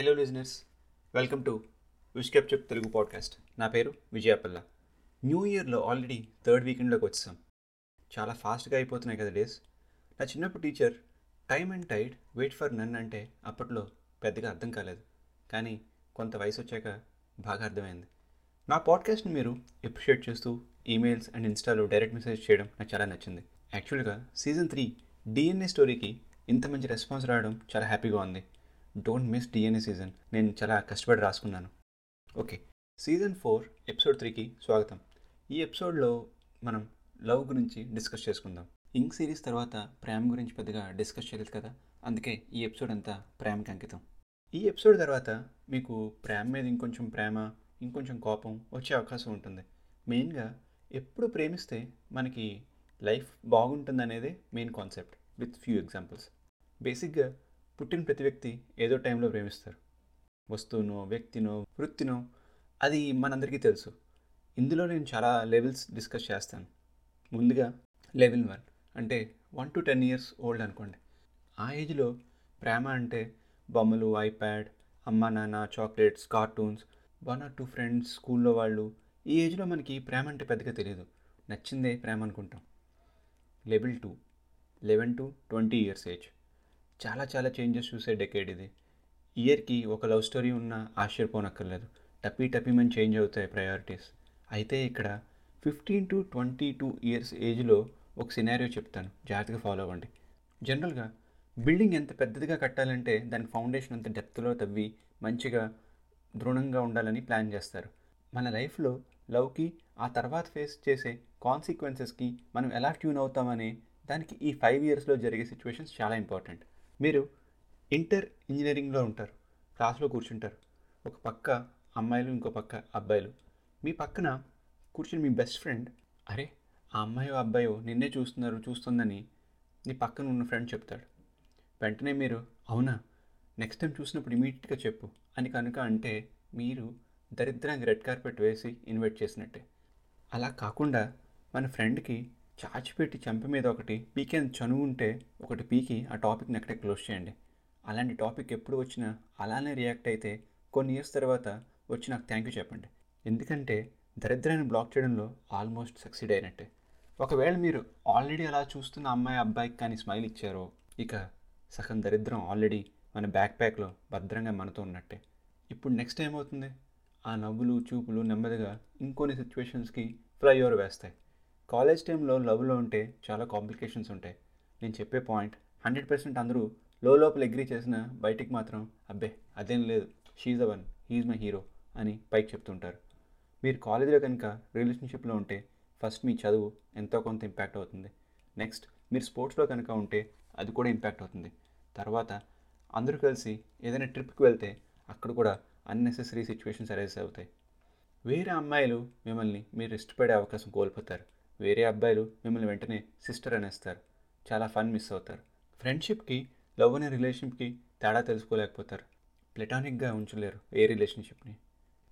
Hello listeners welcome to విష్కెప్ చెప్ Telugu podcast నా పేరు విజయపల్ల న్యూ ఇయర్లో ఆల్రెడీ థర్డ్ వీకెండ్లోకి వచ్చాం. చాలా ఫాస్ట్గా అయిపోతున్నాయి కదా డేస్ నా చిన్నప్పుడు teacher time and tide wait for none అంటే అప్పట్లో పెద్దగా అర్థం కాలేదు. కానీ కొంత వయసు వచ్చాక బాగా అర్థమైంది. నా పాడ్కాస్ట్ని మీరు అప్రిషియేట్ చేస్తూ ఈమెయిల్స్ అండ్ ఇన్స్టాలో డైరెక్ట్ మెసేజ్ చేయడం నాకు చాలా నచ్చింది. యాక్చువల్గా సీజన్ త్రీ డిఎన్ఏ స్టోరీకి ఇంత మంచి రెస్పాన్స్ రావడం చాలా హ్యాపీగా ఉంది. డోంట్ మిస్ డిఎన్ఏ సీజన్ నేను చాలా కష్టపడి రాసుకున్నాను. ఓకే సీజన్ ఫోర్ ఎపిసోడ్ త్రీకి స్వాగతం. ఈ ఎపిసోడ్లో మనం లవ్ గురించి డిస్కస్ చేసుకుందాం. ఇంక్ సిరీస్ తర్వాత ప్రేమ గురించి పెద్దగా డిస్కస్ చేయలేదు కదా? అందుకే ఈ ఎపిసోడ్ అంతా ప్రేమకి అంకితం. ఈ ఎపిసోడ్ తర్వాత మీకు ప్రేమ మీద ఇంకొంచెం ప్రేమ ఇంకొంచెం కోపం వచ్చే అవకాశం ఉంటుంది. మెయిన్గా ఎప్పుడు ప్రేమిస్తే మనకి లైఫ్ బాగుంటుంది అనేదే main concept with few examples బేసిక్గా పుట్టిన ప్రతి వ్యక్తి ఏదో టైంలో ప్రేమిస్తారు. వస్తువునో వ్యక్తినో వృత్తినో అది మనందరికీ తెలుసు. ఇందులో నేను చాలా లెవెల్స్ డిస్కస్ చేస్తాను. ముందుగా లెవెల్ వన్ అంటే one to ten years old అనుకోండి. ఆ ఏజ్లో ప్రేమ అంటే బొమ్మలు ఐప్యాడ్ అమ్మ నాన్న chocolates cartoons one or two friends స్కూల్లో వాళ్ళు ఈ ఏజ్లో మనకి ప్రేమ అంటే పెద్దగా తెలియదు నచ్చిందే ప్రేమ అనుకుంటాం. Level two eleven to twenty years age. చాలా చాలా చేంజెస్ చూసే డెకేడ్ ఇది. ఇయర్కి ఒక లవ్ స్టోరీ ఉన్న ఆశ్చర్యపోనక్కర్లేదు. టపీ టపీమని చేంజ్ అవుతాయి ప్రయారిటీస్ అయితే ఇక్కడ fifteen to twenty two years ఏజ్లో ఒక సినారియో చెప్తాను. జాగ్రత్తగా ఫాలో అవ్వండి. జనరల్గా బిల్డింగ్ ఎంత పెద్దదిగా కట్టాలంటే దాని ఫౌండేషన్ అంత డెప్త్లో తవ్వి మంచిగా దృఢంగా ఉండాలని ప్లాన్ చేస్తారు. మన లైఫ్లో లవ్కి ఆ తర్వాత ఫేస్ చేసే కాన్సిక్వెన్సెస్కి మనం ఎలా ట్యూన్ అవుతామనే దానికి ఈ ఫైవ్ ఇయర్స్లో జరిగే సిచ్యువేషన్స్ చాలా ఇంపార్టెంట్ మీరు ఇంటర్ ఇంజనీరింగ్లో ఉంటారు క్లాస్లో కూర్చుంటారు. ఒక పక్క అమ్మాయిలు ఇంకో పక్క అబ్బాయిలు. మీ పక్కన కూర్చుని మీ బెస్ట్ ఫ్రెండ్ అరే ఆ అమ్మాయో అబ్బాయో నిన్నే చూస్తున్నారు చూస్తుందని నీ పక్కన ఉన్న ఫ్రెండ్ చెప్తాడు. వెంటనే మీరు అవునా నెక్స్ట్ టైం చూసినప్పుడు ఇమీడియట్గా చెప్పు అని కనుక అంటే మీరు దరిద్రానికి రెడ్ కార్పెట్ వేసి ఇన్వైట్ చేసినట్టే. అలా కాకుండా మన ఫ్రెండ్కి చాచిపెట్టి చెంప మీద ఒకటి పీకే చనువు ఉంటే ఒకటి పీకి ఆ టాపిక్ని అక్కడే క్లోజ్ చేయండి. అలాంటి టాపిక్ ఎప్పుడు వచ్చినా అలానే రియాక్ట్ అయితే కొన్ని ఇయర్స్ తర్వాత వచ్చి నాకు థ్యాంక్ యూ చెప్పండి. ఎందుకంటే దరిద్రాన్ని బ్లాక్ చేయడంలో ఆల్మోస్ట్ సక్సీడ్ అయినట్టే. ఒకవేళ మీరు ఆల్రెడీ అలా చూస్తున్న అమ్మాయి అబ్బాయికి కానీ స్మైల్ ఇచ్చారో ఇక సగం దరిద్రం ఆల్రెడీ మన బ్యాక్ ప్యాక్లో భద్రంగా మనతో ఉన్నట్టే. ఇప్పుడు నెక్స్ట్ ఏమవుతుంది? ఆ నవ్వులు చూపులు నెమ్మదిగా ఇంకొన్ని సిచ్యువేషన్స్కి ఫ్లై ఓవర్ వేస్తాయి. కాలేజ్ టైంలో లవ్లో ఉంటే చాలా కాంప్లికేషన్స్ ఉంటాయి. నేను చెప్పే పాయింట్ హండ్రెడ్ పర్సెంట్ అందరూ లో లోపల అగ్రీ చేసిన బయటికి మాత్రం అబ్బే అదేం లేదు. She's a one he's my hero అని పైకి చెప్తుంటారు. మీరు కాలేజీలో కనుక రిలేషన్షిప్లో ఉంటే ఫస్ట్ మీ చదువు ఎంతో కొంత ఇంపాక్ట్ అవుతుంది. నెక్స్ట్ మీరు స్పోర్ట్స్లో కనుక ఉంటే అది కూడా ఇంపాక్ట్ అవుతుంది. తర్వాత అందరూ కలిసి ఏదైనా ట్రిప్కి వెళ్తే అక్కడ కూడా అన్నెసెసరీ సిచ్యువేషన్స్ అరైజ్ అవుతాయి. వేరే అమ్మాయిలు మిమ్మల్ని మీరు ఇష్టపడే అవకాశం కోల్పోతారు. వేరే అబ్బాయిలు మిమ్మల్ని వెంటనే సిస్టర్ అనేస్తారు. చాలా ఫన్ మిస్ అవుతారు. ఫ్రెండ్షిప్కి లవ్ అనే రిలేషన్షిప్కి తేడా తెలుసుకోలేకపోతారు. ప్లెటానిక్గా ఉంచలేరు ఏ రిలేషన్షిప్ని.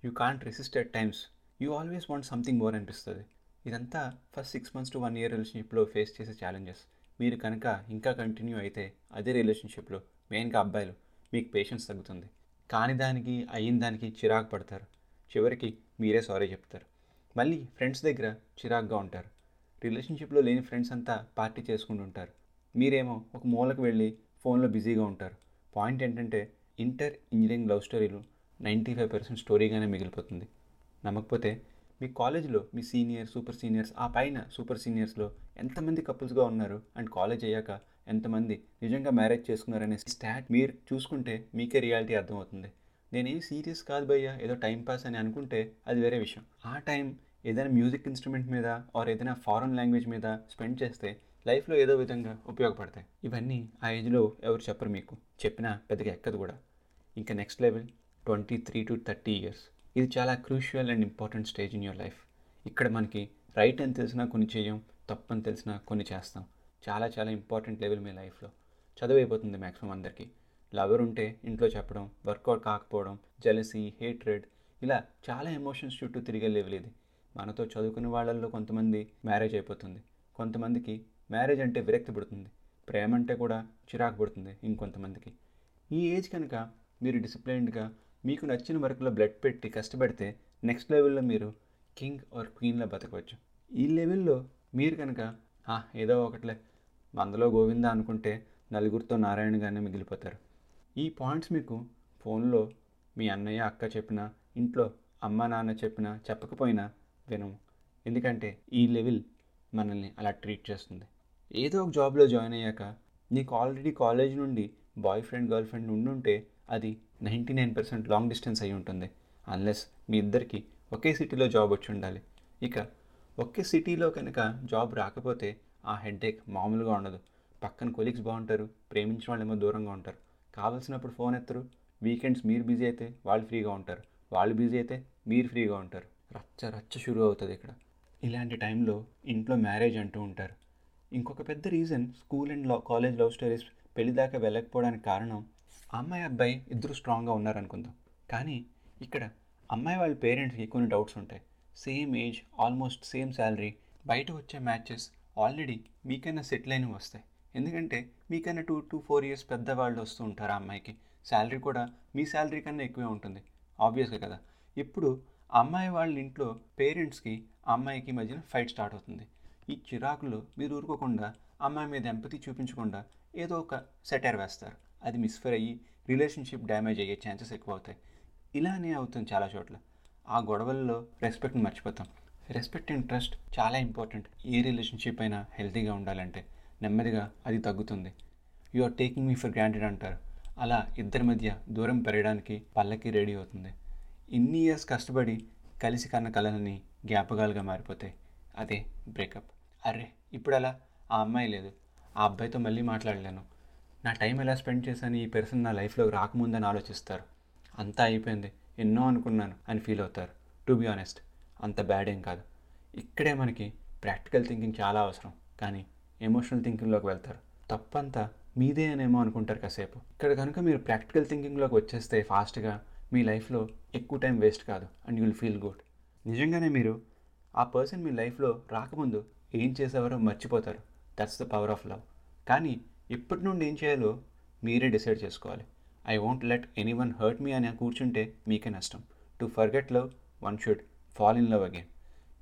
You can't resist at times. You always want something more అనిపిస్తుంది. ఇదంతా first six months to one year రిలేషన్షిప్లో ఫేస్ చేసే ఛాలెంజెస్. మీరు కనుక ఇంకా కంటిన్యూ అయితే అదే రిలేషన్షిప్లో మెయిన్గా అబ్బాయిలు మీకు పేషెన్స్ తగ్గుతుంది. కాని దానికి అయిన దానికి చిరాకు పడతారు. చివరికి మీరే సారీ చెప్తారు. మళ్ళీ ఫ్రెండ్స్ దగ్గర చిరాకుగా ఉంటారు. రిలేషన్షిప్లో లేని ఫ్రెండ్స్ అంతా పార్టీ చేసుకుంటుంటారు మీరేమో ఒక మూలకు వెళ్ళి ఫోన్లో బిజీగా ఉంటారు. పాయింట్ ఏంటంటే ఇంటర్ ఇంజనీరింగ్ లవ్ స్టోరీలు నైంటీ ఫైవ్ పర్సెంట్ స్టోరీగానే మిగిలిపోతుంది. నమ్మకపోతే మీ కాలేజీలో మీ సీనియర్ సూపర్ సీనియర్స్ ఆ పైన సూపర్ సీనియర్స్లో ఎంతమంది కపుల్స్గా ఉన్నారు అండ్ కాలేజ్ అయ్యాక ఎంతమంది నిజంగా మ్యారేజ్ చేసుకున్నారనే స్టాట్ మీరు చూసుకుంటే మీకే రియాలిటీ అర్థమవుతుంది. నేనేం సీరియస్ కాదు భయ్యా ఏదో టైం పాస్ అని అనుకుంటే అది వేరే విషయం. ఆ టైం ఏదైనా మ్యూజిక్ ఇన్స్ట్రుమెంట్ మీద ఆర్ ఏదైనా ఫారెన్ లాంగ్వేజ్ మీద స్పెండ్ చేస్తే లైఫ్లో ఏదో విధంగా ఉపయోగపడతాయి. ఇవన్నీ ఆ ఏజ్లో ఎవరు చెప్పరు మీకు. చెప్పినా పెద్దగా ఎక్కదు కూడా. ఇంకా next level twenty three to thirty years ఇది చాలా crucial and important stage in your life ఇక్కడ మనకి రైట్ అని తెలిసినా కొన్ని చేయం తప్పు అని తెలిసినా కొన్ని చేస్తాం. చాలా చాలా ఇంపార్టెంట్ లెవెల్ మీ లైఫ్లో చదువు అయిపోతుంది మ్యాక్సిమం అందరికీ. లవర్ ఉంటే ఇంట్లో చెప్పడం వర్కౌట్ కాకపోవడం జెలసీ హేట్రెడ్ ఇలా చాలా ఎమోషన్స్ చుట్టూ తిరిగే లెవెల్ ఇది. మనతో చదువుకునే వాళ్ళల్లో కొంతమంది మ్యారేజ్ అయిపోతుంది. కొంతమందికి మ్యారేజ్ అంటే విరక్తి పుడుతుంది. ప్రేమ అంటే కూడా చిరాకు పుడుతుంది ఇంకొంతమందికి. ఈ ఏజ్ కనుక మీరు డిసిప్లైన్డ్గా మీకు నచ్చిన వర్క్లో బ్లడ్ పెట్టి కష్టపడితే నెక్స్ట్ లెవెల్లో మీరు కింగ్ ఆర్ క్వీన్లో బతకవచ్చు. ఈ లెవెల్లో మీరు కనుక "ఆ, ఏదో ఒకట్లే మందలో గోవింద అనుకుంటే నలుగురితో నారాయణగానే మిగిలిపోతారు. ఈ పాయింట్స్ మీకు ఫోన్లో మీ అన్నయ్య అక్క చెప్పినా ఇంట్లో అమ్మ నాన్న చెప్పినా చెప్పకపోయినా వినము. ఎందుకంటే ఈ లెవెల్ మనల్ని అలా ట్రీట్ చేస్తుంది. ఏదో ఒక జాబ్లో జాయిన్ అయ్యాక నీకు ఆల్రెడీ కాలేజ్ నుండి బాయ్ ఫ్రెండ్ గర్ల్ ఫ్రెండ్ ఉండుంటే అది ninety nine percent long distance అయి ఉంటుంది. అన్లెస్ మీ ఇద్దరికి ఒకే సిటీలో జాబ్ వచ్చి ఉండాలి. ఇక ఒకే సిటీలో కనుక జాబ్ రాకపోతే ఆ హెడ్ఏక్ మామూలుగా ఉండదు. పక్కన కొలీగ్స్ బాగుంటారు ప్రేమించిన వాళ్ళేమో దూరంగా ఉంటారు. కావాల్సినప్పుడు ఫోన్ ఎత్తరు. వీకెండ్స్ మీరు బిజీ అయితే వాళ్ళు ఫ్రీగా ఉంటారు. వాళ్ళు బిజీ అయితే మీరు ఫ్రీగా ఉంటారు. రచ్చ రచ్చ షురూ అవుతుంది ఇక్కడ. ఇలాంటి టైంలో ఇంట్లో మ్యారేజ్ అంటూ ఉంటారు. ఇంకొక పెద్ద reason school and love college love stories పెళ్ళి దాకా వెళ్ళకపోవడానికి కారణం అమ్మాయి అబ్బాయి ఇద్దరు స్ట్రాంగ్గా ఉన్నారనుకుందాం. కానీ ఇక్కడ అమ్మాయి వాళ్ళ పేరెంట్స్కి కొన్ని డౌట్స్ ఉంటాయి. Same age almost same salary బయట వచ్చే మ్యాచెస్ ఆల్రెడీ మీకైనా సెటిల్ అయినవి వస్తాయి. ఎందుకంటే మీకైనా టూ టూ ఫోర్ ఇయర్స్ పెద్దవాళ్ళు వస్తూ ఉంటారు ఆ అమ్మాయికి. శాలరీ కూడా మీ శాలరీ కన్నా ఎక్కువే ఉంటుంది. ఆబ్వియస్గా కదా. ఇప్పుడు అమ్మాయి వాళ్ళ ఇంట్లో పేరెంట్స్కి అమ్మాయికి మధ్యన ఫైట్ స్టార్ట్ అవుతుంది. ఈ చిరాకులు మీరు ఊరుకోకుండా అమ్మాయి మీద ఎంపతి చూపించకుండా ఏదో ఒక సెటర్ వేస్తారు. అది మిస్ఫర్ అయ్యి రిలేషన్షిప్ డ్యామేజ్ అయ్యే ఛాన్సెస్ ఎక్కువ అవుతాయి ఇలానే అవుతుంది చాలా చోట్ల. ఆ గొడవల్లో రెస్పెక్ట్ని మర్చిపోతాం. రెస్పెక్ట్ అండ్ ట్రస్ట్ చాలా ఇంపార్టెంట్ ఏ రిలేషన్షిప్ అయినా హెల్తీగా ఉండాలంటే నెమ్మదిగా అది తగ్గుతుంది. You are taking me for granted అంటారు. అలా ఇద్దరి మధ్య దూరం పెరగడానికి పల్లకి రెడీ అవుతుంది. ఇన్ని ఇయర్స్ కష్టపడి కలిసి కన్న కళలని జ్ఞాపకాలుగా మారిపోతాయి అదే బ్రేకప్ అరే ఇప్పుడు అలా ఆ అమ్మాయి లేదు. ఆ అబ్బాయితో మళ్ళీ మాట్లాడలేను. నా టైం ఎలా స్పెండ్ చేశాను ఈ పర్సన్ నా లైఫ్లోకి రాకముందని ఆలోచిస్తారు. అంతా అయిపోయింది. ఎన్నో అనుకున్నాను అని ఫీల్ అవుతారు. టు బి ఆనెస్ట్ అంత బ్యాడ్ ఏం కాదు. ఇక్కడే మనకి ప్రాక్టికల్ థింకింగ్ చాలా అవసరం. కానీ ఎమోషనల్ థింకింగ్లోకి వెళ్తారు. తప్పంతా మీదే అనేమో అనుకుంటారు కాసేపు. ఇక్కడ కనుక మీరు ప్రాక్టికల్ థింకింగ్లోకి వచ్చేస్తే ఫాస్ట్గా మీ లైఫ్లో ఎక్కువ టైం వేస్ట్ కాదు అండ్ యుల్ ఫీల్ గుడ్. నిజంగానే మీరు ఆ పర్సన్ మీ లైఫ్లో రాకముందు ఏం చేసేవారో మర్చిపోతారు. That's the power of love కానీ ఇప్పటి నుండి ఏం చేయాలో మీరే డిసైడ్ చేసుకోవాలి. I won't let anyone hurt me అని కూర్చుంటే మీకే నష్టం. To forget love one should fall in love again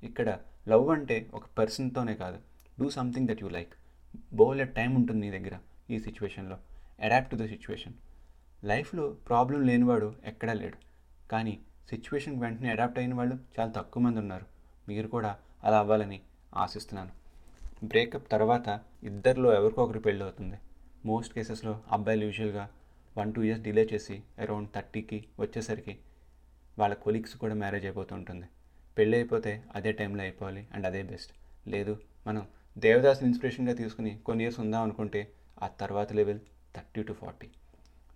ఇక్కడ లవ్ అంటే ఒక పర్సన్తోనే కాదు. Do something that you like Bole time ఉంటుంది నీ దగ్గర ఈ సిచ్యువేషన్లో అడాప్ట్ టు ద సిచ్యువేషన్ లైఫ్లో ప్రాబ్లం లేనివాడు ఎక్కడా లేడు. కానీ సిచ్యువేషన్కి వెంటనే అడాప్ట్ అయిన వాళ్ళు చాలా తక్కువ మంది ఉన్నారు. మీరు కూడా అలా అవ్వాలని ఆశిస్తున్నాను. బ్రేకప్ తర్వాత ఇద్దరిలో ఎవరికో ఒకరు పెళ్ళి అవుతుంది. మోస్ట్ కేసెస్లో అబ్బాయిలు యూజువల్గా వన్ టూ ఇయర్స్ డిలే చేసి అరౌండ్ థర్టీకి వచ్చేసరికి వాళ్ళ కొలీగ్స్ కూడా మ్యారేజ్ అయిపోతుంటుంది పెళ్ళి అయిపోతే అదే టైంలో అయిపోవాలి అండ్ అదే బెస్ట్. లేదు మనం దేవదాస్ ఇన్స్పిరేషన్గా తీసుకుని కొన్ని ఇయర్స్ ఉందాం అనుకుంటే ఆ తర్వాత level thirty to forty.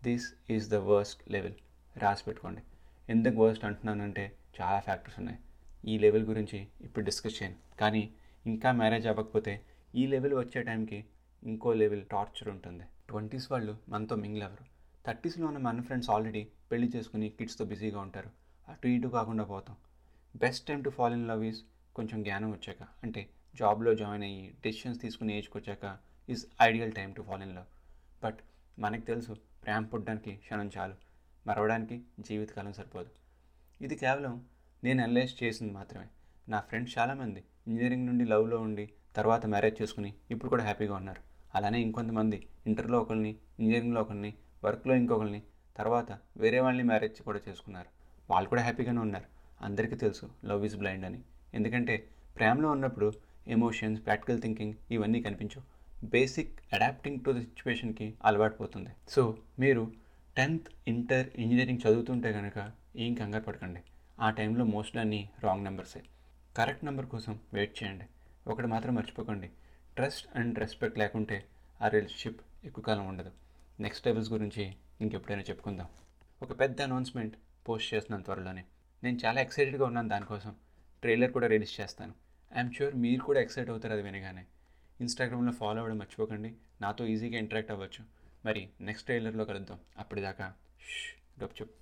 This is the worst level. రాసి పెట్టుకోండి. ఎందుకు వర్స్ట్ అంటున్నానంటే చాలా ఫ్యాక్టర్స్ ఉన్నాయి. ఈ లెవెల్ గురించి ఇప్పుడు డిస్కస్ చేయను కానీ ఇంకా మ్యారేజ్ అవ్వకపోతే ఈ లెవెల్ వచ్చే టైంకి ఇంకో లెవెల్ టార్చర్ ఉంటుంది. ట్వంటీస్ వాళ్ళు మనతో మింగిల్ అవ్వరు. థర్టీస్లో ఉన్న మన ఫ్రెండ్స్ ఆల్రెడీ పెళ్ళి చేసుకుని కిడ్స్తో బిజీగా ఉంటారు. అటు ఇటు కాకుండా పోతాం. Best time to fall in love is కొంచెం జ్ఞానం వచ్చాక. అంటే జాబ్లో జాయిన్ అయ్యి డెసిషన్స్ తీసుకుని ఏజ్కి వచ్చాక is ideal time to fall in love. But మనకు తెలుసు ప్రేమ పుట్టడానికి క్షణం చాలు. మరవడానికి జీవితకాలం సరిపోదు. ఇది కేవలం నేను అనలైజ్ చేసింది మాత్రమే. నా ఫ్రెండ్స్ చాలామంది ఇంజనీరింగ్ నుండి లవ్లో ఉండి తర్వాత మ్యారేజ్ చేసుకుని ఇప్పుడు కూడా హ్యాపీగా ఉన్నారు. అలానే ఇంకొంతమంది ఇంటర్లో ఒకరిని ఇంజనీరింగ్లో ఒకరిని వర్క్లో ఇంకొకరిని తర్వాత వేరే వాళ్ళని మ్యారేజ్ కూడా చేసుకున్నారు. వాళ్ళు కూడా హ్యాపీగానే ఉన్నారు. అందరికీ తెలుసు లవ్ ఈజ్ బ్లైండ్ అని. ఎందుకంటే ప్రేమలో ఉన్నప్పుడు ఎమోషన్స్ ప్రాక్టికల్ థింకింగ్ ఇవన్నీ కనిపించవు. బేసిక్ అడాప్టింగ్ టు ద సిచ్యువేషన్కి అలవాటు పోతుంది. సో మీరు టెన్త్ ఇంటర్ ఇంజనీరింగ్ చదువుతుంటే కనుక ఏం కంగారు పడకండి. ఆ టైంలో మోస్ట్ అన్నీ రాంగ్ నెంబర్సే. కరెక్ట్ నెంబర్ కోసం వెయిట్ చేయండి. ఒకటి మాత్రం మర్చిపోకండి. ట్రస్ట్ అండ్ రెస్పెక్ట్ లేకుంటే ఆ రిలేషన్షిప్ ఎక్కువ కాలం ఉండదు. నెక్స్ట్ లెవెల్స్ గురించి ఇంకెప్పుడైనా చెప్పుకుందాం. ఒక పెద్ద అనౌన్స్మెంట్ పోస్ట్ చేస్తున్నాను త్వరలోనే. నేను చాలా ఎక్సైటెడ్గా ఉన్నాను దానికోసం. ట్రైలర్ కూడా రిలీజ్ చేస్తాను. ఐఎమ్ షూర్ మీరు కూడా ఎక్సైట్ అవుతారు అది వినగానే. ఇన్స్టాగ్రామ్లో ఫాలో అవ్వడం మర్చిపోకండి. నాతో ఈజీగా ఇంటరాక్ట్ అవ్వచ్చు. మరి నెక్స్ట్ ట్రైలర్లో కలుద్దాం. అప్పటిదాకా గప్ చెప్పు.